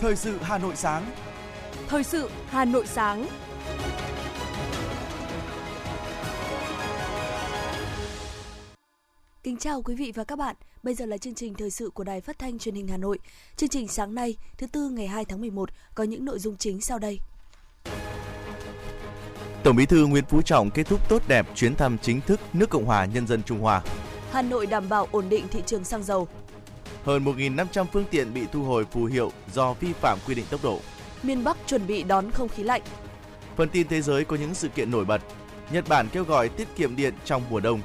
Thời sự Hà Nội sáng. Thời sự Hà Nội sáng. Kính chào quý vị và các bạn. Bây giờ là chương trình thời sự của Đài Phát thanh Truyền hình Hà Nội. Chương trình sáng nay, thứ tư ngày 2 tháng 11 có những nội dung chính sau đây. Tổng Bí thư Nguyễn Phú Trọng kết thúc tốt đẹp chuyến thăm chính thức nước Cộng hòa Nhân dân Trung Hoa. Hà Nội đảm bảo ổn định thị trường xăng dầu. Hơn 1.500 phương tiện bị thu hồi phù hiệu do vi phạm quy định tốc độ. Miền Bắc chuẩn bị đón không khí lạnh. Phần tin thế giới có những sự kiện nổi bật. Nhật Bản kêu gọi tiết kiệm điện trong mùa đông.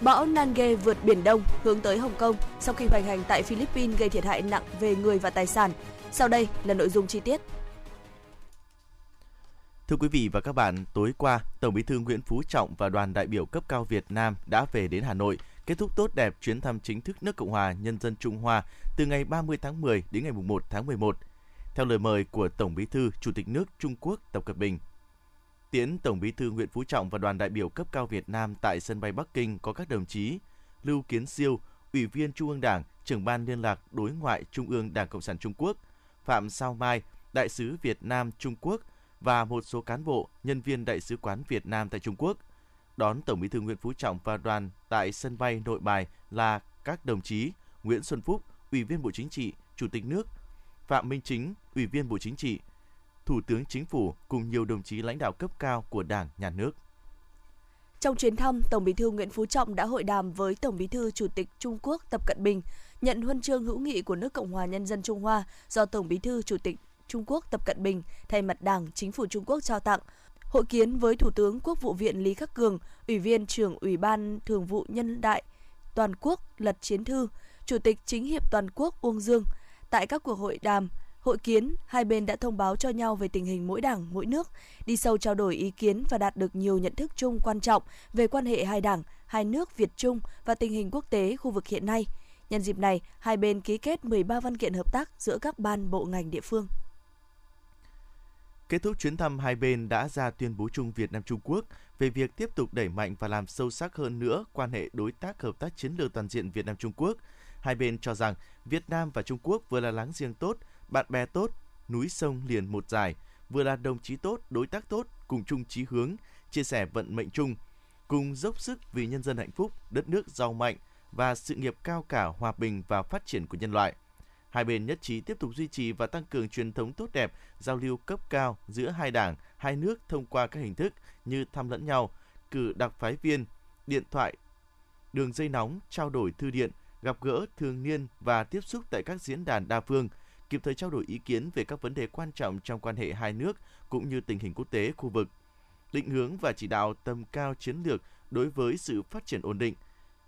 Bão Nange vượt Biển Đông hướng tới Hồng Kông sau khi hoành hành tại Philippines gây thiệt hại nặng về người và tài sản. Sau đây là nội dung chi tiết. Thưa quý vị và các bạn, tối qua, Tổng Bí thư Nguyễn Phú Trọng và đoàn đại biểu cấp cao Việt Nam đã về đến Hà Nội, kết thúc tốt đẹp chuyến thăm chính thức nước Cộng hòa Nhân dân Trung Hoa từ ngày 30 tháng 10 đến ngày 1 tháng 11. Theo lời mời của Tổng Bí thư Chủ tịch nước Trung Quốc Tập Cận Bình, Tiễn Tổng Bí thư Nguyễn Phú Trọng và đoàn đại biểu cấp cao Việt Nam tại sân bay Bắc Kinh có các đồng chí Lưu Kiến Siêu, Ủy viên Trung ương Đảng, trưởng ban liên lạc đối ngoại Trung ương Đảng Cộng sản Trung Quốc, Phạm Sao Mai, đại sứ Việt Nam Trung Quốc và một số cán bộ, nhân viên đại sứ quán Việt Nam tại Trung Quốc. Đón Tổng Bí thư Nguyễn Phú Trọng và đoàn tại sân bay Nội Bài là các đồng chí Nguyễn Xuân Phúc, Ủy viên Bộ Chính trị, Chủ tịch nước, Phạm Minh Chính, Ủy viên Bộ Chính trị, Thủ tướng Chính phủ cùng nhiều đồng chí lãnh đạo cấp cao của Đảng, Nhà nước. Trong chuyến thăm, Tổng Bí thư Nguyễn Phú Trọng đã hội đàm với Tổng Bí thư Chủ tịch Trung Quốc Tập Cận Bình, nhận huân chương hữu nghị của nước Cộng hòa Nhân dân Trung Hoa do Tổng Bí thư Chủ tịch Trung Quốc Tập Cận Bình thay mặt Đảng, Chính phủ Trung Quốc trao tặng. Hội kiến với Thủ tướng Quốc vụ viện Lý Khắc Cường, Ủy viên trưởng Ủy ban Thường vụ Nhân đại Toàn quốc Lật Chiến Thư, Chủ tịch Chính hiệp Toàn quốc Uông Dương. Tại các cuộc hội đàm, hội kiến, hai bên đã thông báo cho nhau về tình hình mỗi đảng, mỗi nước, đi sâu trao đổi ý kiến và đạt được nhiều nhận thức chung quan trọng về quan hệ hai đảng, hai nước Việt Trung và tình hình quốc tế khu vực hiện nay. Nhân dịp này, hai bên ký kết 13 văn kiện hợp tác giữa các ban bộ ngành địa phương. Kết thúc chuyến thăm, hai bên đã ra tuyên bố chung Việt Nam Trung Quốc về việc tiếp tục đẩy mạnh và làm sâu sắc hơn nữa quan hệ đối tác hợp tác chiến lược toàn diện Việt Nam Trung Quốc. Hai bên cho rằng Việt Nam và Trung Quốc vừa là láng giềng tốt, bạn bè tốt, núi sông liền một dài, vừa là đồng chí tốt, đối tác tốt, cùng chung chí hướng, chia sẻ vận mệnh chung, cùng dốc sức vì nhân dân hạnh phúc, đất nước giàu mạnh và sự nghiệp cao cả hòa bình và phát triển của nhân loại. Hai bên nhất trí tiếp tục duy trì và tăng cường truyền thống tốt đẹp, giao lưu cấp cao giữa hai đảng, hai nước thông qua các hình thức như thăm lẫn nhau, cử đặc phái viên, điện thoại, đường dây nóng, trao đổi thư điện, gặp gỡ thường niên và tiếp xúc tại các diễn đàn đa phương, kịp thời trao đổi ý kiến về các vấn đề quan trọng trong quan hệ hai nước cũng như tình hình quốc tế khu vực. Định hướng và chỉ đạo tầm cao chiến lược đối với sự phát triển ổn định,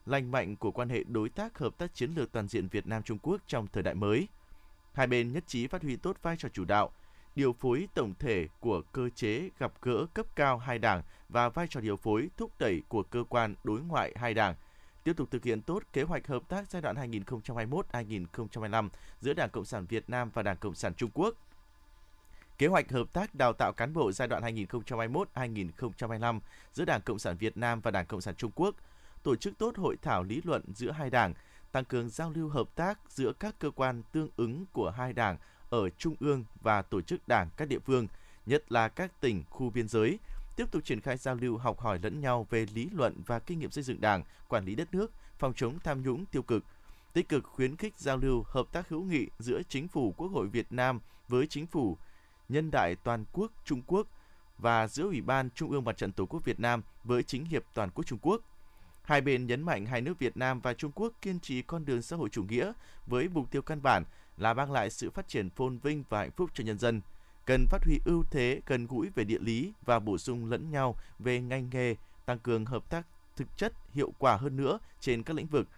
lành mạnh của quan hệ đối tác hợp tác chiến lược toàn diện Việt Nam Trung Quốc trong thời đại mới. Hai bên nhất trí phát huy tốt vai trò chủ đạo, điều phối tổng thể của cơ chế gặp gỡ cấp cao hai đảng và vai trò điều phối thúc đẩy của cơ quan đối ngoại hai đảng, tiếp tục thực hiện tốt kế hoạch hợp tác giai đoạn 2021-2025 giữa Đảng Cộng sản Việt Nam và Đảng Cộng sản Trung Quốc. Kế hoạch hợp tác đào tạo cán bộ giai đoạn 2021-2025 giữa Đảng Cộng sản Việt Nam và Đảng Cộng sản Trung Quốc – tổ chức tốt hội thảo lý luận giữa hai đảng, tăng cường giao lưu hợp tác giữa các cơ quan tương ứng của hai đảng ở trung ương và tổ chức đảng các địa phương, nhất là các tỉnh, khu biên giới, tiếp tục triển khai giao lưu học hỏi lẫn nhau về lý luận và kinh nghiệm xây dựng đảng, quản lý đất nước, phòng chống tham nhũng tiêu cực, tích cực khuyến khích giao lưu hợp tác hữu nghị giữa chính phủ Quốc hội Việt Nam với chính phủ nhân đại toàn quốc Trung Quốc và giữa Ủy ban Trung ương Mặt trận Tổ quốc Việt Nam với chính hiệp toàn quốc Trung Quốc. Hai bên nhấn mạnh hai nước Việt Nam và Trung Quốc kiên trì con đường xã hội chủ nghĩa với mục tiêu căn bản là mang lại sự phát triển phồn vinh và hạnh phúc cho nhân dân. Cần phát huy ưu thế gần gũi về địa lý và bổ sung lẫn nhau về ngành nghề, tăng cường hợp tác thực chất hiệu quả hơn nữa trên các lĩnh vực,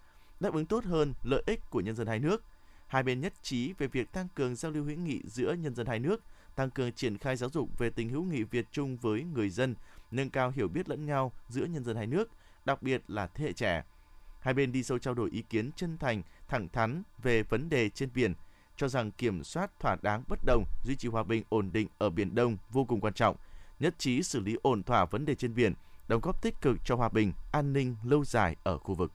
đáp ứng tốt hơn lợi ích của nhân dân hai nước. Hai bên nhất trí về việc tăng cường giao lưu hữu nghị giữa nhân dân hai nước, tăng cường triển khai giáo dục về tình hữu nghị Việt Trung với người dân, nâng cao hiểu biết lẫn nhau giữa nhân dân hai nước – đặc biệt là thế hệ trẻ. Hai bên đi sâu trao đổi ý kiến chân thành, thẳng thắn về vấn đề trên biển, cho rằng kiểm soát thỏa đáng bất đồng, duy trì hòa bình ổn định ở Biển Đông vô cùng quan trọng, nhất trí xử lý ổn thỏa vấn đề trên biển, đóng góp tích cực cho hòa bình, an ninh lâu dài ở khu vực.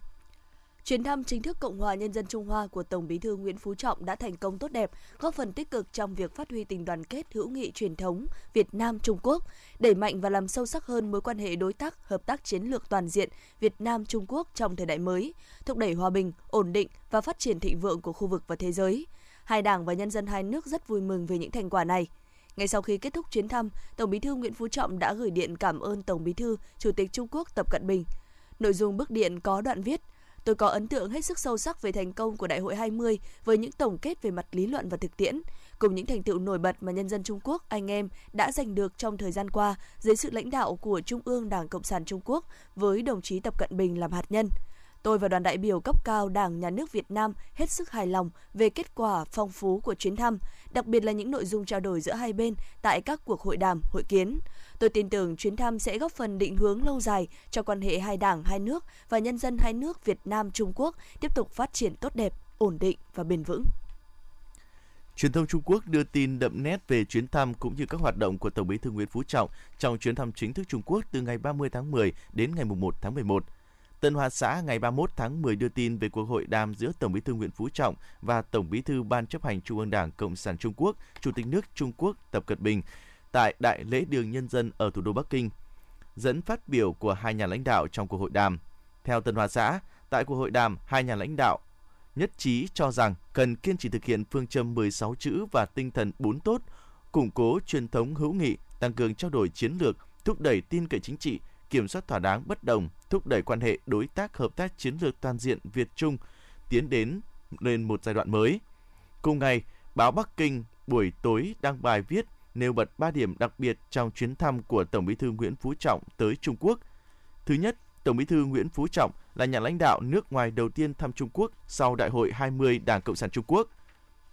Chuyến thăm chính thức Cộng hòa Nhân dân Trung Hoa của Tổng Bí thư Nguyễn Phú Trọng đã thành công tốt đẹp, góp phần tích cực trong việc phát huy tình đoàn kết hữu nghị truyền thống Việt Nam Trung Quốc, đẩy mạnh và làm sâu sắc hơn mối quan hệ đối tác, hợp tác chiến lược toàn diện Việt Nam Trung Quốc trong thời đại mới, thúc đẩy hòa bình, ổn định và phát triển thịnh vượng của khu vực và thế giới. Hai đảng và nhân dân hai nước rất vui mừng về những thành quả này. Ngay sau khi kết thúc chuyến thăm, Tổng Bí thư Nguyễn Phú Trọng đã gửi điện cảm ơn Tổng Bí thư Chủ tịch Trung Quốc Tập Cận Bình. Nội dung bức điện có đoạn viết: Tôi có ấn tượng hết sức sâu sắc về thành công của Đại hội 20 với những tổng kết về mặt lý luận và thực tiễn, cùng những thành tựu nổi bật mà nhân dân Trung Quốc anh em đã giành được trong thời gian qua dưới sự lãnh đạo của Trung ương Đảng Cộng sản Trung Quốc với đồng chí Tập Cận Bình làm hạt nhân. Tôi và đoàn đại biểu cấp cao Đảng Nhà nước Việt Nam hết sức hài lòng về kết quả phong phú của chuyến thăm, đặc biệt là những nội dung trao đổi giữa hai bên tại các cuộc hội đàm, hội kiến. Tôi tin tưởng chuyến thăm sẽ góp phần định hướng lâu dài cho quan hệ hai đảng, hai nước và nhân dân hai nước Việt Nam, Trung Quốc tiếp tục phát triển tốt đẹp, ổn định và bền vững. Truyền thông Trung Quốc đưa tin đậm nét về chuyến thăm cũng như các hoạt động của Tổng Bí thư Nguyễn Phú Trọng trong chuyến thăm chính thức Trung Quốc từ ngày 30 tháng 10 đến ngày 1 tháng 11. Tân Hoa Xã ngày 31 tháng 10 đưa tin về cuộc hội đàm giữa Tổng Bí thư Nguyễn Phú Trọng và Tổng Bí thư Ban chấp hành Trung ương Đảng Cộng sản Trung Quốc, Chủ tịch nước Trung Quốc Tập Cận Bình tại Đại lễ đường Nhân dân ở thủ đô Bắc Kinh. Dẫn phát biểu của hai nhà lãnh đạo trong cuộc hội đàm. Theo Tân Hoa Xã, tại cuộc hội đàm, hai nhà lãnh đạo nhất trí cho rằng cần kiên trì thực hiện phương châm 16 chữ và tinh thần 4 tốt, củng cố truyền thống hữu nghị, tăng cường trao đổi chiến lược, thúc đẩy tin cậy chính trị, kiểm soát thỏa đáng bất đồng, thúc đẩy quan hệ đối tác hợp tác chiến lược toàn diện Việt Trung tiến đến lên một giai đoạn mới. Cùng ngày, báo Bắc Kinh buổi tối đăng bài viết nêu bật 3 điểm đặc biệt trong chuyến thăm của Tổng Bí thư Nguyễn Phú Trọng tới Trung Quốc. Thứ nhất, Tổng Bí thư Nguyễn Phú Trọng là nhà lãnh đạo nước ngoài đầu tiên thăm Trung Quốc sau Đại hội 20 Đảng Cộng sản Trung Quốc.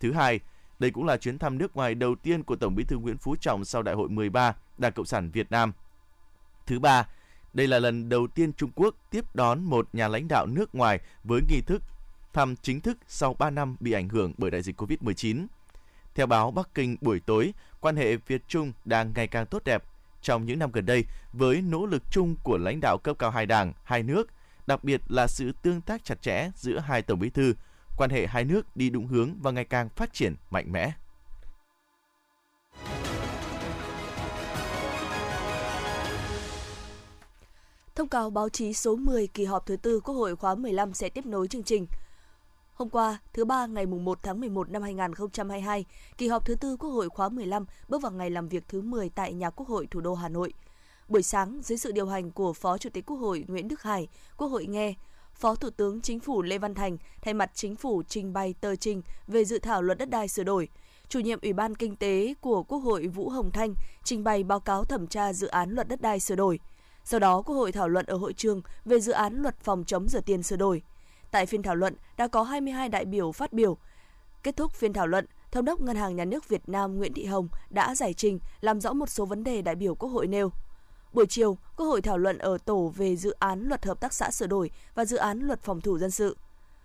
Thứ hai, đây cũng là chuyến thăm nước ngoài đầu tiên của Tổng Bí thư Nguyễn Phú Trọng sau Đại hội 13 Đảng Cộng sản Việt Nam. Thứ ba, đây là lần đầu tiên Trung Quốc tiếp đón một nhà lãnh đạo nước ngoài với nghi thức thăm chính thức sau 3 năm bị ảnh hưởng bởi đại dịch COVID-19. Theo báo Bắc Kinh buổi tối, quan hệ Việt-Trung đang ngày càng tốt đẹp trong những năm gần đây với nỗ lực chung của lãnh đạo cấp cao hai đảng, hai nước, đặc biệt là sự tương tác chặt chẽ giữa hai tổng bí thư, quan hệ hai nước đi đúng hướng và ngày càng phát triển mạnh mẽ. Thông cáo báo chí số 10 kỳ họp thứ tư Quốc hội khóa 15 sẽ tiếp nối chương trình. Hôm qua, thứ ba ngày 1 tháng 11 năm 2022, kỳ họp thứ tư Quốc hội khóa 15 bước vào ngày làm việc thứ 10 tại nhà Quốc hội thủ đô Hà Nội. Buổi sáng, dưới sự điều hành của Phó Chủ tịch Quốc hội Nguyễn Đức Hải, Quốc hội nghe Phó Thủ tướng Chính phủ Lê Văn Thành thay mặt Chính phủ trình bày tờ trình về dự thảo luật đất đai sửa đổi. Chủ nhiệm Ủy ban Kinh tế của Quốc hội Vũ Hồng Thanh trình bày báo cáo thẩm tra dự án luật đất đai sửa đổi. Sau đó, Quốc hội thảo luận ở hội trường về dự án luật phòng chống rửa tiền sửa đổi. Tại phiên thảo luận đã có 22 đại biểu phát biểu. Kết thúc phiên thảo luận, Thống đốc Ngân hàng Nhà nước Việt Nam Nguyễn Thị Hồng đã giải trình làm rõ một số vấn đề đại biểu Quốc hội nêu. Buổi chiều, Quốc hội thảo luận ở tổ về dự án luật hợp tác xã sửa đổi và dự án luật phòng thủ dân sự.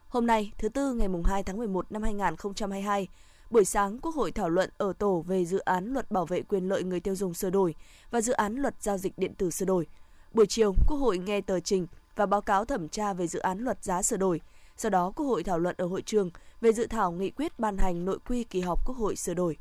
Hôm nay, thứ Tư ngày 2 tháng 11 năm 2022, buổi sáng Quốc hội thảo luận ở tổ về dự án luật bảo vệ quyền lợi người tiêu dùng sửa đổi và dự án luật giao dịch điện tử sửa đổi. Buổi chiều, Quốc hội nghe tờ trình và báo cáo thẩm tra về dự án luật giá sửa đổi. Sau đó, Quốc hội thảo luận ở hội trường về dự thảo nghị quyết ban hành nội quy kỳ họp Quốc hội sửa đổi.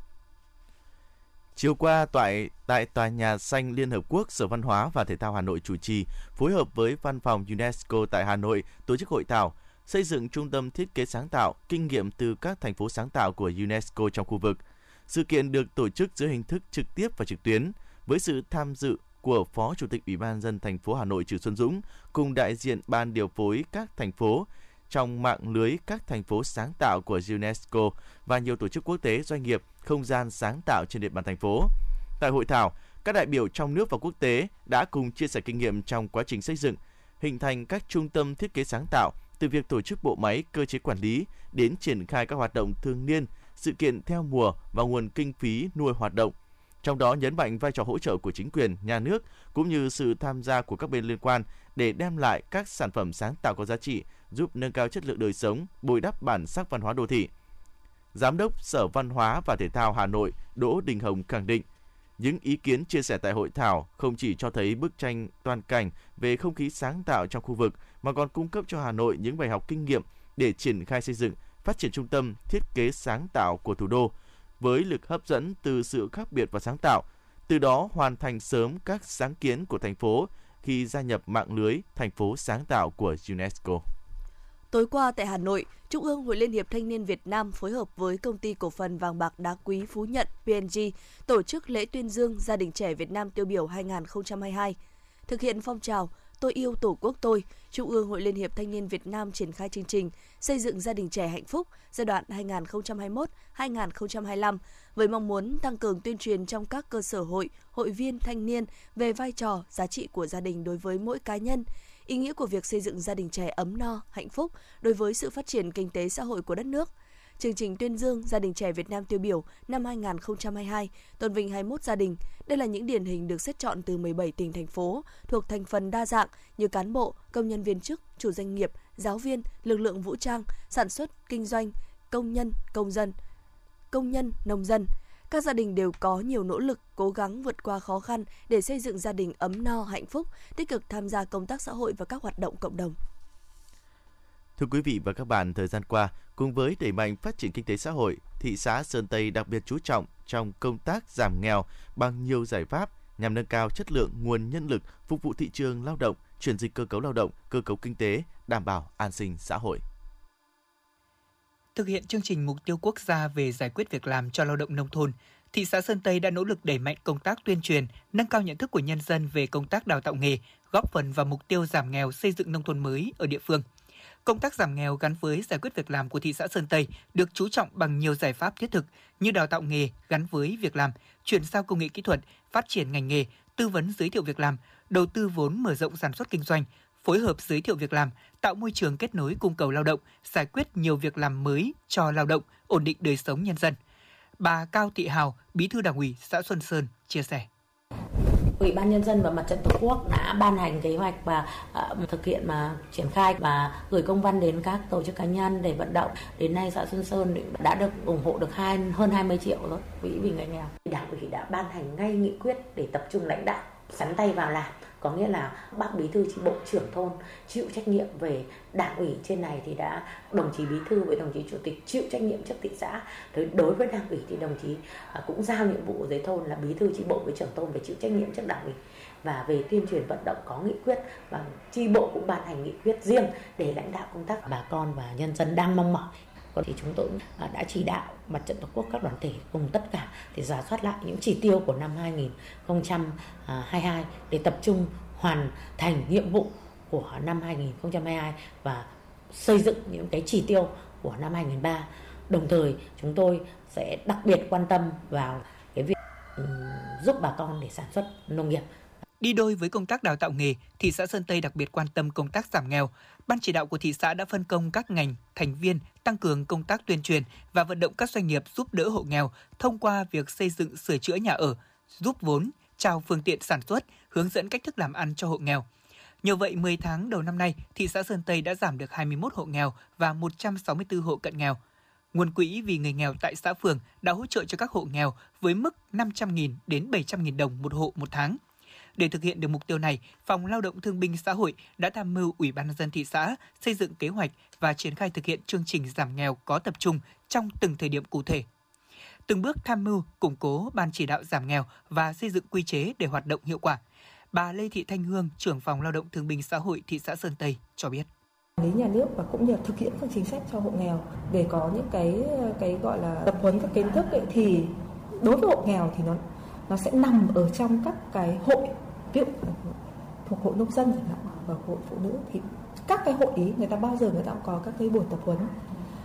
Chiều qua, tại, tại Tòa nhà xanh Liên Hợp Quốc, Sở Văn hóa và Thể thao Hà Nội chủ trì, phối hợp với Văn phòng UNESCO tại Hà Nội tổ chức hội thảo xây dựng trung tâm thiết kế sáng tạo, kinh nghiệm từ các thành phố sáng tạo của UNESCO trong khu vực. Sự kiện được tổ chức dưới hình thức trực tiếp và trực tuyến, với sự tham dự của Phó Chủ tịch Ủy ban dân thành phố Hà Nội Trừ Xuân Dũng cùng đại diện ban điều phối các thành phố trong mạng lưới các thành phố sáng tạo của UNESCO và nhiều tổ chức quốc tế doanh nghiệp không gian sáng tạo trên địa bàn thành phố. Tại hội thảo, các đại biểu trong nước và quốc tế đã cùng chia sẻ kinh nghiệm trong quá trình xây dựng, hình thành các trung tâm thiết kế sáng tạo từ việc tổ chức bộ máy cơ chế quản lý đến triển khai các hoạt động thường niên, sự kiện theo mùa và nguồn kinh phí nuôi hoạt động – trong đó nhấn mạnh vai trò hỗ trợ của chính quyền, nhà nước cũng như sự tham gia của các bên liên quan để đem lại các sản phẩm sáng tạo có giá trị, giúp nâng cao chất lượng đời sống, bồi đắp bản sắc văn hóa đô thị. Giám đốc Sở Văn hóa và Thể thao Hà Nội Đỗ Đình Hồng khẳng định, Những ý kiến chia sẻ tại hội thảo không chỉ cho thấy bức tranh toàn cảnh về không khí sáng tạo trong khu vực mà còn cung cấp cho Hà Nội những bài học kinh nghiệm để triển khai xây dựng, phát triển trung tâm thiết kế sáng tạo của thủ đô với lực hấp dẫn từ sự khác biệt và sáng tạo, từ đó hoàn thành sớm các sáng kiến của thành phố khi gia nhập mạng lưới thành phố sáng tạo của UNESCO. Tối qua tại Hà Nội, Trung ương Hội Liên hiệp Thanh niên Việt Nam phối hợp với công ty cổ phần vàng bạc đá quý Phú Nhận PNG tổ chức lễ tuyên dương gia đình trẻ Việt Nam tiêu biểu 2022. Thực hiện phong trào Tôi yêu Tổ quốc tôi, Trung ương Hội Liên hiệp Thanh niên Việt Nam triển khai chương trình xây dựng gia đình trẻ hạnh phúc giai đoạn 2021-2025 với mong muốn tăng cường tuyên truyền trong các cơ sở hội, hội viên thanh niên về vai trò, giá trị của gia đình đối với mỗi cá nhân, ý nghĩa của việc xây dựng gia đình trẻ ấm no, hạnh phúc đối với sự phát triển kinh tế xã hội của đất nước. Chương trình tuyên dương gia đình trẻ Việt Nam tiêu biểu năm 2022, tôn vinh 21 gia đình. Đây là những điển hình được xét chọn từ 17 tỉnh thành phố thuộc thành phần đa dạng như cán bộ, công nhân viên chức, chủ doanh nghiệp, giáo viên, lực lượng vũ trang, sản xuất, kinh doanh, công nhân, công dân, công nhân, nông dân. Các gia đình đều có nhiều nỗ lực, cố gắng vượt qua khó khăn để xây dựng gia đình ấm no, hạnh phúc, tích cực tham gia công tác xã hội và các hoạt động cộng đồng. Thưa quý vị và các bạn, thời gian qua, cùng với đẩy mạnh phát triển kinh tế xã hội, thị xã Sơn Tây đặc biệt chú trọng trong công tác giảm nghèo bằng nhiều giải pháp nhằm nâng cao chất lượng nguồn nhân lực phục vụ thị trường lao động, chuyển dịch cơ cấu lao động, cơ cấu kinh tế, đảm bảo an sinh xã hội. Thực hiện chương trình mục tiêu quốc gia về giải quyết việc làm cho lao động nông thôn, thị xã Sơn Tây đã nỗ lực đẩy mạnh công tác tuyên truyền, nâng cao nhận thức của nhân dân về công tác đào tạo nghề, góp phần vào mục tiêu giảm nghèo xây dựng nông thôn mới ở địa phương – Công tác giảm nghèo gắn với giải quyết việc làm của thị xã Sơn Tây được chú trọng bằng nhiều giải pháp thiết thực như đào tạo nghề gắn với việc làm, chuyển giao công nghệ kỹ thuật, phát triển ngành nghề, tư vấn giới thiệu việc làm, đầu tư vốn mở rộng sản xuất kinh doanh, phối hợp giới thiệu việc làm, tạo môi trường kết nối cung cầu lao động, giải quyết nhiều việc làm mới cho lao động, ổn định đời sống nhân dân. Bà Cao Thị Hào, Bí thư Đảng ủy xã Xuân Sơn chia sẻ. Ủy ban nhân dân và Mặt trận Tổ quốc đã ban hành kế hoạch và uh, thực hiện mà triển khai và gửi công văn đến các tổ chức cá nhân để vận động. Đến nay xã Xuân Sơn đã được ủng hộ được hai hơn 20 triệu rồi quỹ vì người nghèo. Đảng ủy đã ban hành ngay nghị quyết để tập trung lãnh đạo sắn tay vào làm có nghĩa là bác bí thư chi bộ trưởng thôn chịu trách nhiệm về đảng ủy trên này thì đã, đồng chí bí thư với đồng chí chủ tịch chịu trách nhiệm trước thị xã. Đối với đảng ủy thì đồng chí à, cũng giao nhiệm vụ dưới thôn là bí thư chi bộ với trưởng thôn phải chịu trách nhiệm trước đảng ủy. Và về tuyên truyền vận động có nghị quyết, và chi bộ cũng ban hành nghị quyết riêng để lãnh đạo công tác. Bà con và nhân dân đang mong mỏi thì chúng tôi à, đã chỉ đạo mặt trận tổ quốc các đoàn thể cùng tất cả thì giả soát lại những chỉ tiêu của năm 2022 à, để tập trung hoàn thành nhiệm vụ của năm 2022 và xây dựng những cái chỉ tiêu của năm 2003. Đồng thời, chúng tôi sẽ đặc biệt quan tâm vào cái việc giúp bà con để sản xuất nông nghiệp Đi đôi với công tác đào tạo nghề, thị xã Sơn Tây đặc biệt quan tâm công tác giảm nghèo. Ban chỉ đạo của thị xã đã phân công các ngành, thành viên tăng cường công tác tuyên truyền và vận động các doanh nghiệp giúp đỡ hộ nghèo thông qua việc xây dựng sửa chữa nhà ở, giúp vốn, trao phương tiện sản xuất, hướng dẫn cách thức làm ăn cho hộ nghèo. Nhờ vậy, 10 tháng đầu năm nay, thị xã Sơn Tây đã giảm được 21 hộ nghèo và 164 hộ cận nghèo. Nguồn quỹ vì người nghèo tại xã phường đã hỗ trợ cho các hộ nghèo với mức 500.000 đến 700.000 đồng một hộ một tháng – để thực hiện được mục tiêu này, Phòng Lao động Thương binh Xã hội đã tham mưu Ủy ban nhân dân thị xã xây dựng kế hoạch và triển khai thực hiện chương trình giảm nghèo có tập trung trong từng thời điểm cụ thể. Từng bước tham mưu, củng cố ban chỉ đạo giảm nghèo và xây dựng quy chế để hoạt động hiệu quả. Bà Lê Thị Thanh Hương, trưởng phòng Lao động Thương binh Xã hội thị xã Sơn Tây cho biết lý nhà nước và cũng như thực hiện các chính sách cho hộ nghèo để có những cái cái gọi là tập huấn các kiến thức ấy, thì đối với hộ nghèo thì nó nó sẽ nằm ở trong các cái hội ví dụ thuộc hội nông dân chẳng hạn và hội phụ nữ. Thì các cái hội ý người ta bao giờ người ta cũng có các cái buổi tập huấn.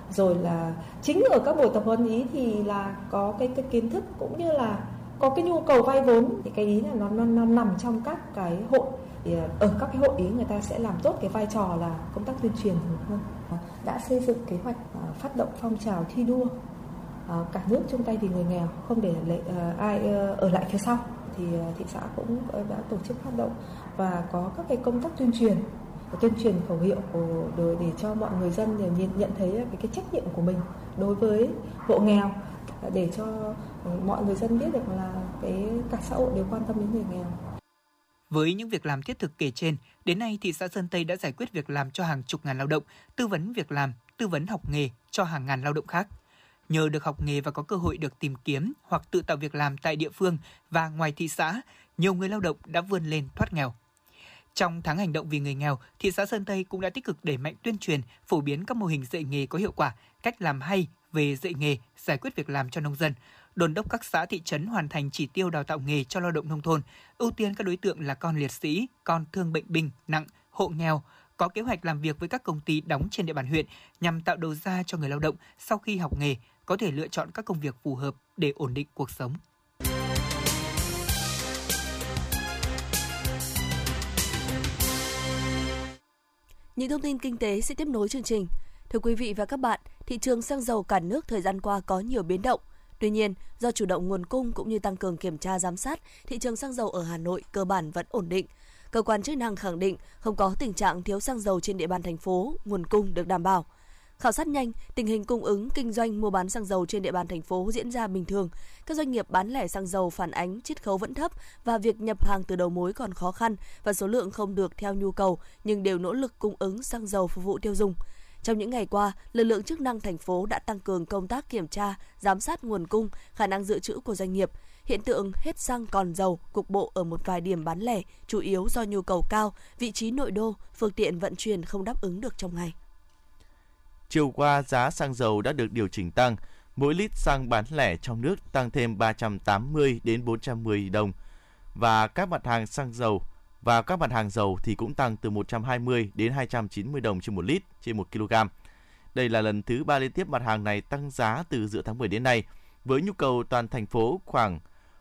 Rồi là chính ở các buổi tập huấn ý thì là có cái cái kiến thức cũng như là có cái nhu cầu vay vốn. Thì cái ý là nó, nó, nó nằm trong các cái hội thì ờ, ở các cái hội ý người ta sẽ làm tốt cái vai trò là công tác tuyên truyền. Hơn đã xây dựng kế hoạch ờ, phát động phong trào thi đua. Ờ, cả nước chung tay vì người nghèo không để lệ, ờ, ai ờ, ở lại phía sau thì thị xã cũng đã tổ chức phát động và có các cái công tác tuyên truyền tuyên truyền khẩu hiệu để, để cho mọi người dân nhận, nhận thấy cái, cái trách nhiệm của mình đối với hộ nghèo để cho mọi người dân biết được là cái cả xã hội đều quan tâm đến người nghèo. Với những việc làm thiết thực kể trên, đến nay thị xã Sơn Tây đã giải quyết việc làm cho hàng chục ngàn lao động, tư vấn việc làm, tư vấn học nghề cho hàng ngàn lao động khác. Nhờ được học nghề và có cơ hội được tìm kiếm hoặc tự tạo việc làm tại địa phương và ngoài thị xã, nhiều người lao động đã vươn lên thoát nghèo. Trong tháng hành động vì người nghèo, thị xã Sơn Tây cũng đã tích cực đẩy mạnh tuyên truyền, phổ biến các mô hình dạy nghề có hiệu quả, cách làm hay về dạy nghề, giải quyết việc làm cho nông dân, đồn đốc các xã thị trấn hoàn thành chỉ tiêu đào tạo nghề cho lao động nông thôn, ưu tiên các đối tượng là con liệt sĩ, con thương bệnh binh nặng, hộ nghèo, có kế hoạch làm việc với các công ty đóng trên địa bàn huyện nhằm tạo đầu ra cho người lao động sau khi học nghề có thể lựa chọn các công việc phù hợp để ổn định cuộc sống. Những thông tin kinh tế sẽ tiếp nối chương trình. Thưa quý vị và các bạn, thị trường xăng dầu cả nước thời gian qua có nhiều biến động. Tuy nhiên, do chủ động nguồn cung cũng như tăng cường kiểm tra giám sát, thị trường xăng dầu ở Hà Nội cơ bản vẫn ổn định. Cơ quan chức năng khẳng định không có tình trạng thiếu xăng dầu trên địa bàn thành phố, nguồn cung được đảm bảo. Khảo sát nhanh, tình hình cung ứng, kinh doanh, mua bán xăng dầu trên địa bàn thành phố diễn ra bình thường. Các doanh nghiệp bán lẻ xăng dầu phản ánh chiết khấu vẫn thấp và việc nhập hàng từ đầu mối còn khó khăn và số lượng không được theo nhu cầu nhưng đều nỗ lực cung ứng xăng dầu phục vụ tiêu dùng. Trong những ngày qua, lực lượng chức năng thành phố đã tăng cường công tác kiểm tra, giám sát nguồn cung, khả năng dự trữ của doanh nghiệp. Hiện tượng hết xăng còn dầu cục bộ ở một vài điểm bán lẻ, chủ yếu do nhu cầu cao, vị trí nội đô, phương tiện vận chuyển không đáp ứng được trong ngày. Chiều qua, giá xăng dầu đã được điều chỉnh tăng. Mỗi lít xăng bán lẻ trong nước tăng thêm 380 đến 410 đồng và các mặt hàng xăng dầu và các mặt hàng dầu thì cũng tăng từ 120 đến 290 đồng trên một lít trên 1 kg. Đây là lần thứ ba liên tiếp mặt hàng này tăng giá từ giữa tháng 10 đến nay, với nhu cầu toàn thành phố khoảng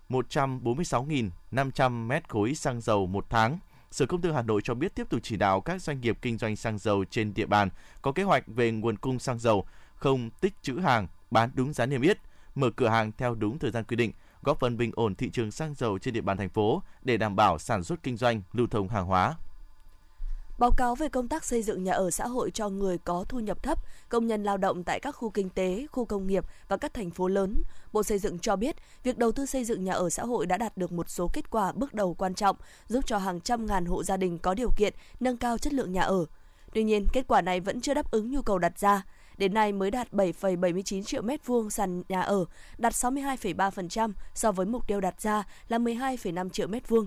146.500 mét khối xăng dầu một tháng. Sở Công Thương Hà Nội cho biết tiếp tục chỉ đạo các doanh nghiệp kinh doanh xăng dầu trên địa bàn có kế hoạch về nguồn cung xăng dầu, không tích trữ hàng, bán đúng giá niêm yết, mở cửa hàng theo đúng thời gian quy định, góp phần bình ổn thị trường xăng dầu trên địa bàn thành phố để đảm bảo sản xuất kinh doanh, lưu thông hàng hóa. Báo cáo về công tác xây dựng nhà ở xã hội cho người có thu nhập thấp, công nhân lao động tại các khu kinh tế, khu công nghiệp và các thành phố lớn. Bộ Xây dựng cho biết, việc đầu tư xây dựng nhà ở xã hội đã đạt được một số kết quả bước đầu quan trọng, giúp cho hàng trăm ngàn hộ gia đình có điều kiện nâng cao chất lượng nhà ở. Tuy nhiên, kết quả này vẫn chưa đáp ứng nhu cầu đặt ra. Đến nay mới đạt 7,79 triệu mét vuông sàn nhà ở, đạt 62,3% so với mục tiêu đặt ra là 12,5 triệu mét vuông.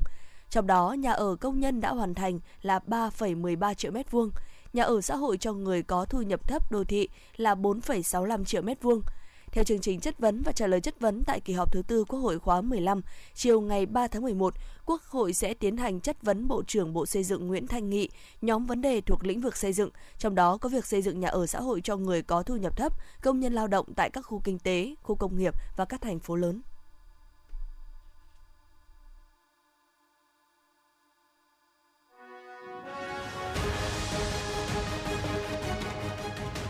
Trong đó, nhà ở công nhân đã hoàn thành là 3,13 triệu mét vuông, nhà ở xã hội cho người có thu nhập thấp đô thị là 4,65 triệu mét vuông. Theo chương trình chất vấn và trả lời chất vấn tại kỳ họp thứ tư Quốc hội khóa 15, chiều ngày 3 tháng 11, Quốc hội sẽ tiến hành chất vấn Bộ trưởng Bộ Xây dựng Nguyễn Thanh Nghị nhóm vấn đề thuộc lĩnh vực xây dựng, trong đó có việc xây dựng nhà ở xã hội cho người có thu nhập thấp, công nhân lao động tại các khu kinh tế, khu công nghiệp và các thành phố lớn.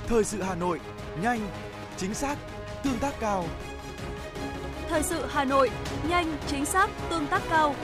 Thời sự Hà Nội, nhanh, chính xác, tương tác cao. Thời sự Hà Nội, nhanh, chính xác, tương tác cao.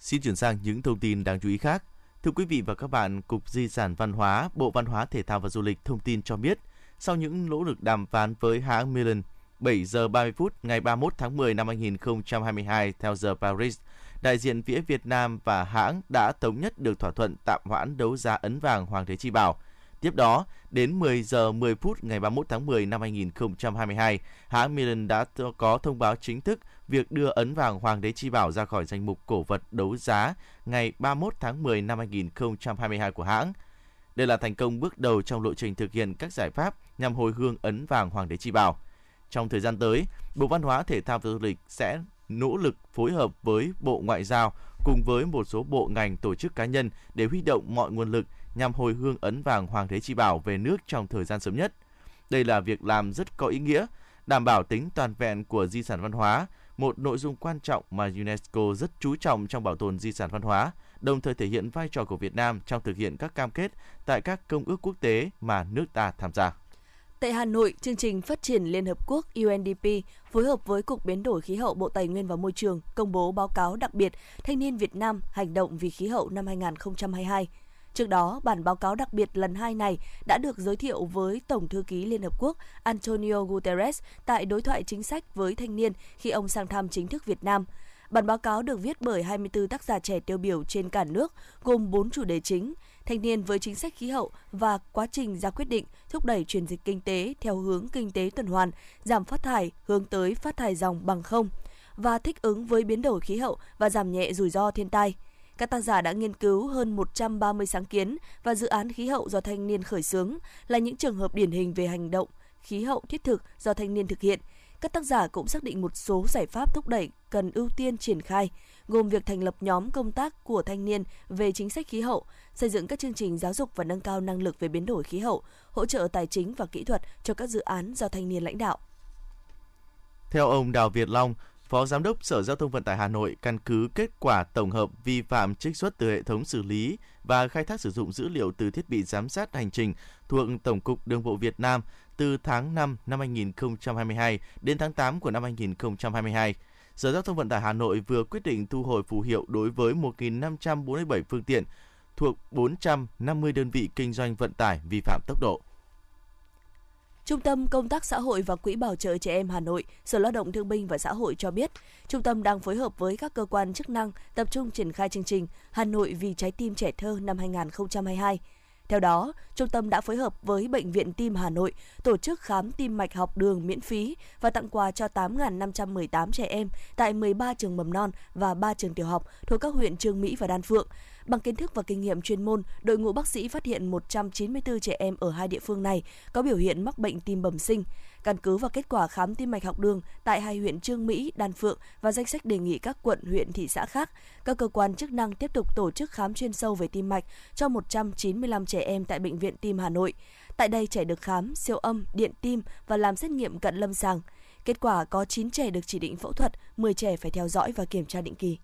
Xin chuyển sang những thông tin đáng chú ý khác. Thưa quý vị và các bạn, Cục Di sản Văn hóa, Bộ Văn hóa Thể thao và Du lịch thông tin cho biết, sau những nỗ lực đàm phán với hãng Milan, 7 giờ 30 phút ngày 31 tháng 10 năm 2022 theo giờ Paris, đại diện phía Việt Nam và hãng đã thống nhất được thỏa thuận tạm hoãn đấu giá ấn vàng Hoàng Thế Chi Bảo. Tiếp đó, đến 10 giờ 10 phút ngày 31 tháng 10 năm 2022, hãng Milan đã có thông báo chính thức việc đưa ấn vàng Hoàng đế Chi Bảo ra khỏi danh mục cổ vật đấu giá ngày 31 tháng 10 năm 2022 của hãng. Đây là thành công bước đầu trong lộ trình thực hiện các giải pháp nhằm hồi hương ấn vàng Hoàng đế Chi Bảo. Trong thời gian tới, Bộ Văn hóa Thể thao và Du lịch sẽ nỗ lực phối hợp với Bộ Ngoại giao cùng với một số bộ ngành tổ chức cá nhân để huy động mọi nguồn lực nhằm hồi hương ấn vàng Hoàng đế Chi Bảo về nước trong thời gian sớm nhất. Đây là việc làm rất có ý nghĩa, đảm bảo tính toàn vẹn của di sản văn hóa, một nội dung quan trọng mà UNESCO rất chú trọng trong bảo tồn di sản văn hóa, đồng thời thể hiện vai trò của Việt Nam trong thực hiện các cam kết tại các công ước quốc tế mà nước ta tham gia. Tại Hà Nội, chương trình phát triển Liên Hợp Quốc UNDP phối hợp với Cục Biến đổi Khí hậu Bộ Tài nguyên và Môi trường công bố báo cáo đặc biệt Thanh niên Việt Nam hành động vì khí hậu năm 2022. Trước đó, bản báo cáo đặc biệt lần 2 này đã được giới thiệu với Tổng thư ký Liên Hợp Quốc Antonio Guterres tại đối thoại chính sách với thanh niên khi ông sang thăm chính thức Việt Nam. Bản báo cáo được viết bởi 24 tác giả trẻ tiêu biểu trên cả nước, gồm 4 chủ đề chính: thanh niên với chính sách khí hậu và quá trình ra quyết định thúc đẩy chuyển dịch kinh tế theo hướng kinh tế tuần hoàn, giảm phát thải hướng tới phát thải dòng bằng không và thích ứng với biến đổi khí hậu và giảm nhẹ rủi ro thiên tai. Các tác giả đã nghiên cứu hơn 130 sáng kiến và dự án khí hậu do thanh niên khởi xướng là những trường hợp điển hình về hành động khí hậu thiết thực do thanh niên thực hiện. Các tác giả cũng xác định một số giải pháp thúc đẩy cần ưu tiên triển khai, gồm việc thành lập nhóm công tác của thanh niên về chính sách khí hậu, xây dựng các chương trình giáo dục và nâng cao năng lực về biến đổi khí hậu, hỗ trợ tài chính và kỹ thuật cho các dự án do thanh niên lãnh đạo. Theo ông Đào Việt Long, Phó Giám đốc Sở Giao thông Vận tải Hà Nội căn cứ kết quả tổng hợp vi phạm trích xuất từ hệ thống xử lý và khai thác sử dụng dữ liệu từ thiết bị giám sát hành trình thuộc Tổng cục Đường bộ Việt Nam từ tháng 5 năm 2022 đến tháng 8 của năm 2022. Sở Giao thông Vận tải Hà Nội vừa quyết định thu hồi phù hiệu đối với 1.547 phương tiện thuộc 450 đơn vị kinh doanh vận tải vi phạm tốc độ. Trung tâm Công tác Xã hội và Quỹ Bảo trợ Trẻ Em Hà Nội, Sở Lao động Thương binh và Xã hội cho biết, trung tâm đang phối hợp với các cơ quan chức năng tập trung triển khai chương trình Hà Nội vì trái tim trẻ thơ năm 2022. Theo đó, trung tâm đã phối hợp với Bệnh viện Tim Hà Nội tổ chức khám tim mạch học đường miễn phí và tặng quà cho 8.518 trẻ em tại 13 trường mầm non và 3 trường tiểu học thuộc các huyện Trương Mỹ và Đan Phượng. Bằng kiến thức và kinh nghiệm chuyên môn, đội ngũ bác sĩ phát hiện 194 trẻ em ở hai địa phương này có biểu hiện mắc bệnh tim bẩm sinh. Căn cứ vào kết quả khám tim mạch học đường tại hai huyện Trương Mỹ, Đan Phượng và danh sách đề nghị các quận, huyện, thị xã khác, các cơ quan chức năng tiếp tục tổ chức khám chuyên sâu về tim mạch cho 195 trẻ em tại Bệnh viện Tim Hà Nội. Tại đây trẻ được khám, siêu âm, điện tim và làm xét nghiệm cận lâm sàng. Kết quả có 9 trẻ được chỉ định phẫu thuật, 10 trẻ phải theo dõi và kiểm tra định kỳ.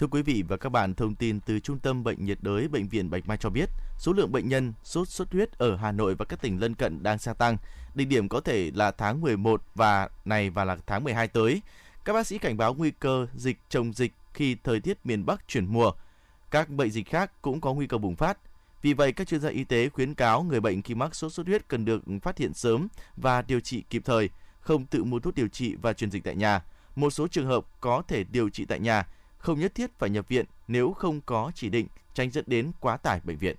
Thưa quý vị và các bạn, thông tin từ Trung tâm Bệnh nhiệt đới Bệnh viện Bạch Mai cho biết, số lượng bệnh nhân sốt xuất huyết ở Hà Nội và các tỉnh lân cận đang gia tăng. Đỉnh điểm có thể là tháng 11 và này và là tháng 12 tới. Các bác sĩ cảnh báo nguy cơ dịch chồng dịch khi thời tiết miền Bắc chuyển mùa. Các bệnh dịch khác cũng có nguy cơ bùng phát. Vì vậy, các chuyên gia y tế khuyến cáo người bệnh khi mắc sốt xuất huyết cần được phát hiện sớm và điều trị kịp thời, không tự mua thuốc điều trị và truyền dịch tại nhà. Một số trường hợp có thể điều trị tại nhà, không nhất thiết phải nhập viện nếu không có chỉ định, tránh dẫn đến quá tải bệnh viện.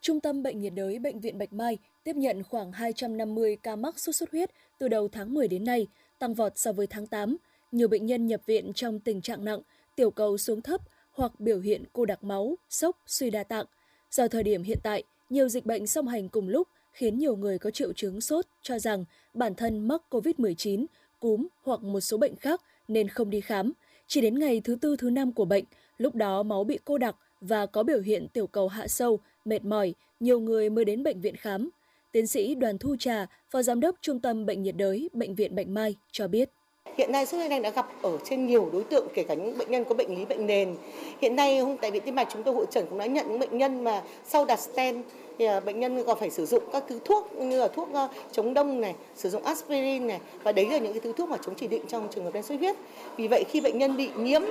Trung tâm Bệnh nhiệt đới Bệnh viện Bạch Mai tiếp nhận khoảng 250 ca mắc sốt xuất huyết từ đầu tháng 10 đến nay, tăng vọt so với tháng 8. Nhiều bệnh nhân nhập viện trong tình trạng nặng, tiểu cầu xuống thấp hoặc biểu hiện cô đặc máu, sốc, suy đa tạng. Do thời điểm hiện tại, nhiều dịch bệnh song hành cùng lúc khiến nhiều người có triệu chứng sốt cho rằng bản thân mắc COVID-19 cúm hoặc một số bệnh khác nên không đi khám. Chỉ đến ngày thứ tư thứ năm của bệnh, lúc đó máu bị cô đặc và có biểu hiện tiểu cầu hạ sâu, mệt mỏi, nhiều người mới đến bệnh viện khám. Tiến sĩ Đoàn Thu Trà, Phó Giám đốc Trung tâm Bệnh nhiệt đới Bệnh viện Bệnh Mai cho biết. Hiện nay sốt huyết đanh đã gặp ở trên nhiều đối tượng kể cả những bệnh nhân có bệnh lý bệnh nền. Hiện nay tại viện tim mạch chúng tôi hội trần cũng đã nhận những bệnh nhân mà sau đặt stent thì à, bệnh nhân còn phải sử dụng các thứ thuốc như là thuốc chống đông này, sử dụng aspirin này và đấy là những cái thứ thuốc mà chống chỉ định trong trường hợp đen sốt huyết. Vì vậy khi bệnh nhân bị nhiễm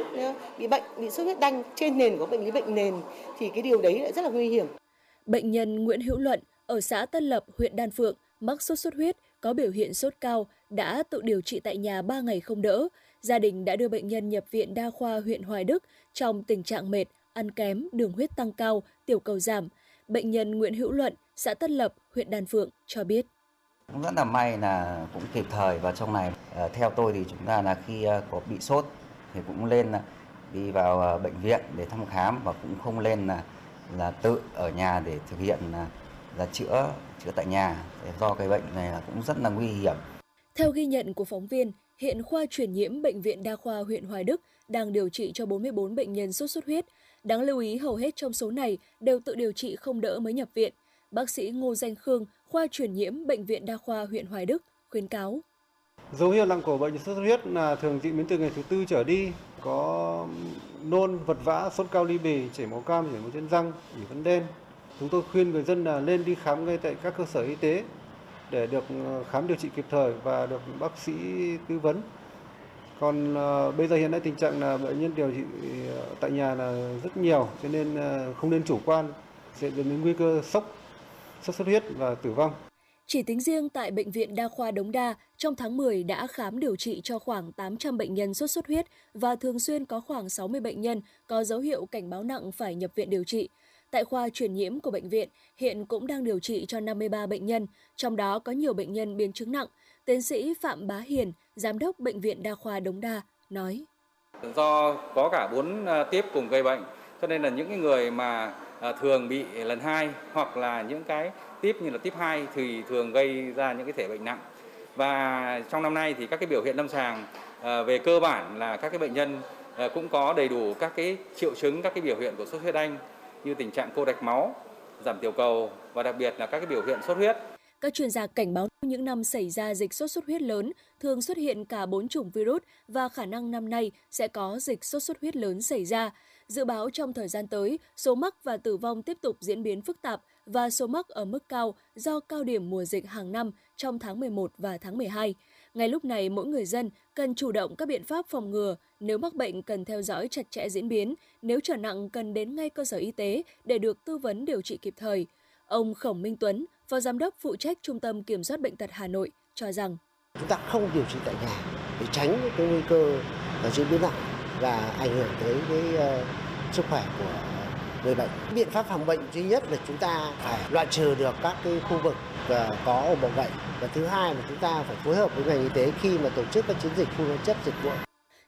bị bệnh bị sốt huyết đanh trên nền của bệnh lý bệnh nền thì cái điều đấy lại rất là nguy hiểm. Bệnh nhân Nguyễn Hữu Luận ở xã Tân Lập, huyện Đan Phượng mắc sốt xuất huyết có biểu hiện sốt cao đã tự điều trị tại nhà 3 ngày không đỡ. Gia đình đã đưa bệnh nhân nhập viện đa khoa huyện Hoài Đức trong tình trạng mệt, ăn kém, đường huyết tăng cao, tiểu cầu giảm. Bệnh nhân Nguyễn Hữu Luận, xã Tân Lập, huyện Đan Phượng cho biết. Cũng rất là may là cũng kịp thời và trong này ờ, theo tôi thì chúng ta là khi ờ, có bị sốt thì cũng lên là đi vào ờ, bệnh viện để thăm khám và cũng không lên là là tự ở nhà để thực hiện là, là chữa chữa tại nhà do cái bệnh này là cũng rất là nguy hiểm. Theo ghi nhận của phóng viên, hiện khoa truyền nhiễm bệnh viện đa khoa huyện Hoài Đức đang điều trị cho 44 bệnh nhân sốt xuất huyết. Đáng lưu ý hầu hết trong số này đều tự điều trị không đỡ mới nhập viện. Bác sĩ Ngô Danh Khương, khoa truyền nhiễm bệnh viện đa khoa huyện Hoài Đức khuyến cáo Dấu hiệu nặng của bệnh sốt xuất huyết là thường diễn biến từ ngày thứ tư trở đi, có nôn, vật vã, sốt cao ly bì, chảy máu cam, chảy máu trên răng, ủy vấn đen. Chúng tôi khuyên người dân là lên đi khám ngay tại các cơ sở y tế để được ờ, khám điều trị kịp thời và được bác sĩ tư vấn. Còn uh, bây giờ hiện nay tình trạng là bệnh nhân điều trị ờ, tại nhà là rất nhiều cho nên uh, không nên chủ quan sẽ dẫn đến nguy cơ sốc, sốt xuất huyết và tử vong. Chỉ tính riêng tại Bệnh viện Đa khoa Đống Đa, trong tháng 10 đã khám điều trị cho khoảng 800 bệnh nhân sốt xuất huyết và thường xuyên có khoảng 60 bệnh nhân có dấu hiệu cảnh báo nặng phải nhập viện điều trị. Tại khoa truyền nhiễm của bệnh viện, hiện cũng đang điều trị cho 53 bệnh nhân, trong đó có nhiều bệnh nhân biến chứng nặng. Tiến sĩ Phạm Bá Hiền, Giám đốc Bệnh viện Đa khoa Đống Đa, nói. Do có cả bốn à, tiếp cùng gây bệnh, cho nên là những người mà à, thường bị lần hai hoặc là những cái tiếp như là tiếp 2 thì thường gây ra những cái thể bệnh nặng. Và trong năm nay thì các cái biểu hiện lâm sàng à, về cơ bản là các cái bệnh nhân cũng có đầy đủ các cái triệu chứng các cái biểu hiện của sốt huyết đanh như tình trạng cô đạch máu, giảm tiểu cầu và đặc biệt là các cái biểu hiện sốt huyết. Các chuyên gia cảnh báo những năm xảy ra dịch sốt xuất huyết lớn thường xuất hiện cả bốn chủng virus và khả năng năm nay sẽ có dịch sốt xuất huyết lớn xảy ra. Dự báo trong thời gian tới, số mắc và tử vong tiếp tục diễn biến phức tạp và số mắc ở mức cao do cao điểm mùa dịch hàng năm trong tháng 11 và tháng 12. Ngay lúc này, mỗi người dân cần chủ động các biện pháp phòng ngừa, nếu mắc bệnh cần theo dõi chặt chẽ diễn biến, nếu trở nặng cần đến ngay cơ sở y tế để được tư vấn điều trị kịp thời. Ông Khổng Minh Tuấn, Phó Giám đốc phụ trách Trung tâm Kiểm soát Bệnh tật Hà Nội, cho rằng Chúng ta không điều trị tại nhà để tránh cái nguy cơ diễn biến nặng và ảnh hưởng tới cái uh, sức khỏe của người bệnh. Biện pháp phòng bệnh duy nhất là chúng ta phải loại trừ được các cái khu vực uh, có ổ bọ gậy và thứ hai là chúng ta phải phối hợp với ngành y tế khi mà tổ chức các chiến dịch phun hóa chất dịch vụ.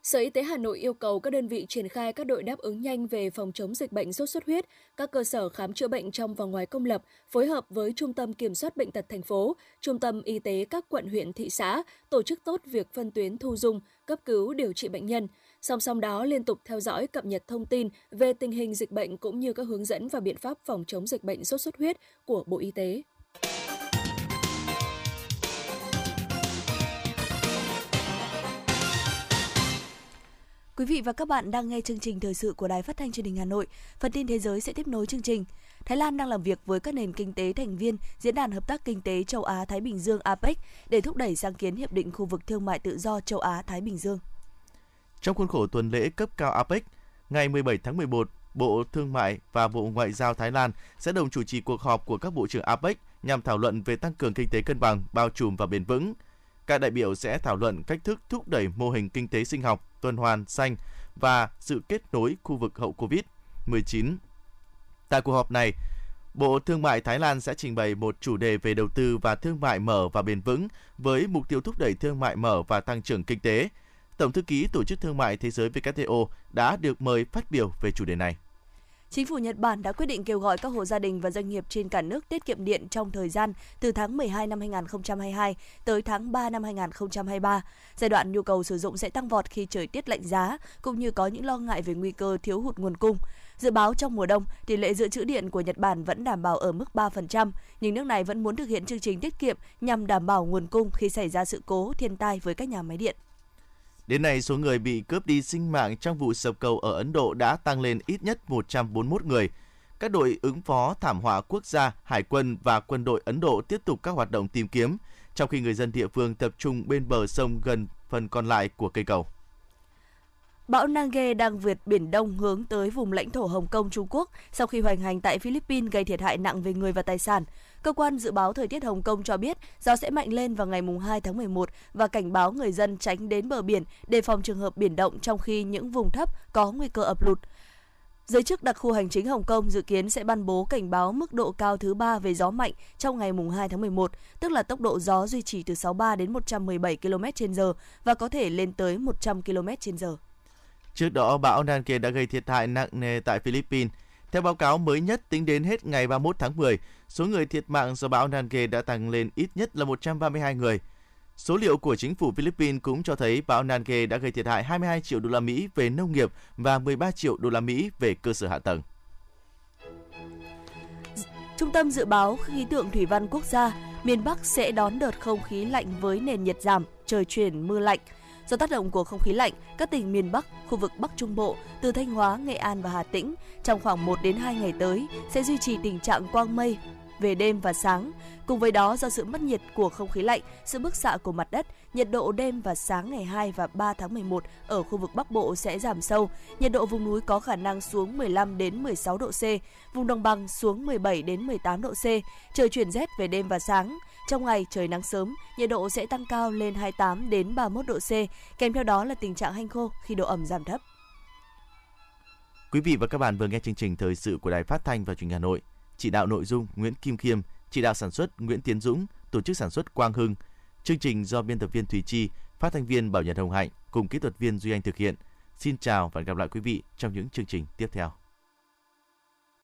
Sở Y tế Hà Nội yêu cầu các đơn vị triển khai các đội đáp ứng nhanh về phòng chống dịch bệnh sốt xuất huyết, các cơ sở khám chữa bệnh trong và ngoài công lập phối hợp với Trung tâm Kiểm soát bệnh tật thành phố, Trung tâm Y tế các quận huyện thị xã tổ chức tốt việc phân tuyến thu dung, cấp cứu điều trị bệnh nhân. Song song đó liên tục theo dõi cập nhật thông tin về tình hình dịch bệnh cũng như các hướng dẫn và biện pháp phòng chống dịch bệnh sốt xuất huyết của Bộ Y tế. Quý vị và các bạn đang nghe chương trình thời sự của Đài Phát thanh Truyền hình Hà Nội. Phần tin thế giới sẽ tiếp nối chương trình. Thái Lan đang làm việc với các nền kinh tế thành viên Diễn đàn Hợp tác Kinh tế Châu Á Thái Bình Dương APEC để thúc đẩy sáng kiến hiệp định khu vực thương mại tự do Châu Á Thái Bình Dương. Trong khuôn khổ tuần lễ cấp cao APEC, ngày 17 tháng 11, Bộ Thương mại và Bộ Ngoại giao Thái Lan sẽ đồng chủ trì cuộc họp của các bộ trưởng APEC nhằm thảo luận về tăng cường kinh tế cân bằng, bao trùm và bền vững. Các đại biểu sẽ thảo luận cách thức thúc đẩy mô hình kinh tế sinh học, tuần hoàn, xanh và sự kết nối khu vực hậu Covid-19. Tại cuộc họp này, Bộ Thương mại Thái Lan sẽ trình bày một chủ đề về đầu tư và thương mại mở và bền vững với mục tiêu thúc đẩy thương mại mở và tăng trưởng kinh tế. Tổng thư ký Tổ chức Thương mại Thế giới WTO đã được mời phát biểu về chủ đề này. Chính phủ Nhật Bản đã quyết định kêu gọi các hộ gia đình và doanh nghiệp trên cả nước tiết kiệm điện trong thời gian từ tháng 12 năm 2022 tới tháng 3 năm 2023. Giai đoạn nhu cầu sử dụng sẽ tăng vọt khi thời tiết lạnh giá, cũng như có những lo ngại về nguy cơ thiếu hụt nguồn cung. Dự báo trong mùa đông, tỷ lệ dự trữ điện của Nhật Bản vẫn đảm bảo ở mức 3%, nhưng nước này vẫn muốn thực hiện chương trình tiết kiệm nhằm đảm bảo nguồn cung khi xảy ra sự cố thiên tai với các nhà máy điện. Đến nay, số người bị cướp đi sinh mạng trong vụ sập cầu ở Ấn Độ đã tăng lên ít nhất 141 người. Các đội ứng phó thảm họa quốc gia, hải quân và quân đội Ấn Độ tiếp tục các hoạt động tìm kiếm, trong khi người dân địa phương tập trung bên bờ sông gần phần còn lại của cây cầu. Bão Nange đang vượt Biển Đông hướng tới vùng lãnh thổ Hồng Kông Trung Quốc sau khi hoành hành tại Philippines gây thiệt hại nặng về người và tài sản. Cơ quan dự báo thời tiết Hồng Kông cho biết gió sẽ mạnh lên vào ngày 2 tháng 11 và cảnh báo người dân tránh đến bờ biển đề phòng trường hợp biển động trong khi những vùng thấp có nguy cơ ập lụt. Giới chức đặc khu hành chính Hồng Kông dự kiến sẽ ban bố cảnh báo mức độ cao thứ ba về gió mạnh trong ngày 2 tháng 11, tức là tốc độ gió duy trì từ 63 đến 117 km/h và có thể lên tới 100 km/h. Trước đó, bão Nanke đã gây thiệt hại nặng nề tại Philippines. Theo báo cáo mới nhất tính đến hết ngày 31 tháng 10, số người thiệt mạng do bão Nanke đã tăng lên ít nhất là 132 người. Số liệu của chính phủ Philippines cũng cho thấy bão Nanke đã gây thiệt hại 22 triệu đô la Mỹ về nông nghiệp và 13 triệu đô la Mỹ về cơ sở hạ tầng. Trung tâm dự báo khí tượng thủy văn quốc gia, miền Bắc sẽ đón đợt không khí lạnh với nền nhiệt giảm trời chuyển mưa lạnh. Do tác động của không khí lạnh, các tỉnh miền Bắc, khu vực Bắc Trung Bộ, từ Thanh Hóa, Nghệ An và Hà Tĩnh trong khoảng 1 đến 2 ngày tới sẽ duy trì tình trạng quang mây về đêm và sáng. Cùng với đó, do sự mất nhiệt của không khí lạnh, sự bức xạ của mặt đất, nhiệt độ đêm và sáng ngày 2 và 3 tháng 11 ở khu vực Bắc Bộ sẽ giảm sâu. Nhiệt độ vùng núi có khả năng xuống 15 đến 16 độ C, vùng đồng bằng xuống 17 đến 18 độ C. Trời chuyển rét về đêm và sáng. Trong ngày trời nắng sớm, nhiệt độ sẽ tăng cao lên 28 đến 31 độ C, kèm theo đó là tình trạng hanh khô khi độ ẩm giảm thấp. Quý vị và các bạn vừa nghe chương trình thời sự của Đài Phát thanh và Truyền hình Hà Nội. Chỉ đạo nội dung Nguyễn Kim Khiêm, chỉ đạo sản xuất Nguyễn Tiến Dũng, tổ chức sản xuất Quang Hưng. Chương trình do biên tập viên Thùy Chi, phát thanh viên Bảo Nhật Hồng Hạnh cùng kỹ thuật viên Duy Anh thực hiện. Xin chào và hẹn gặp lại quý vị trong những chương trình tiếp theo.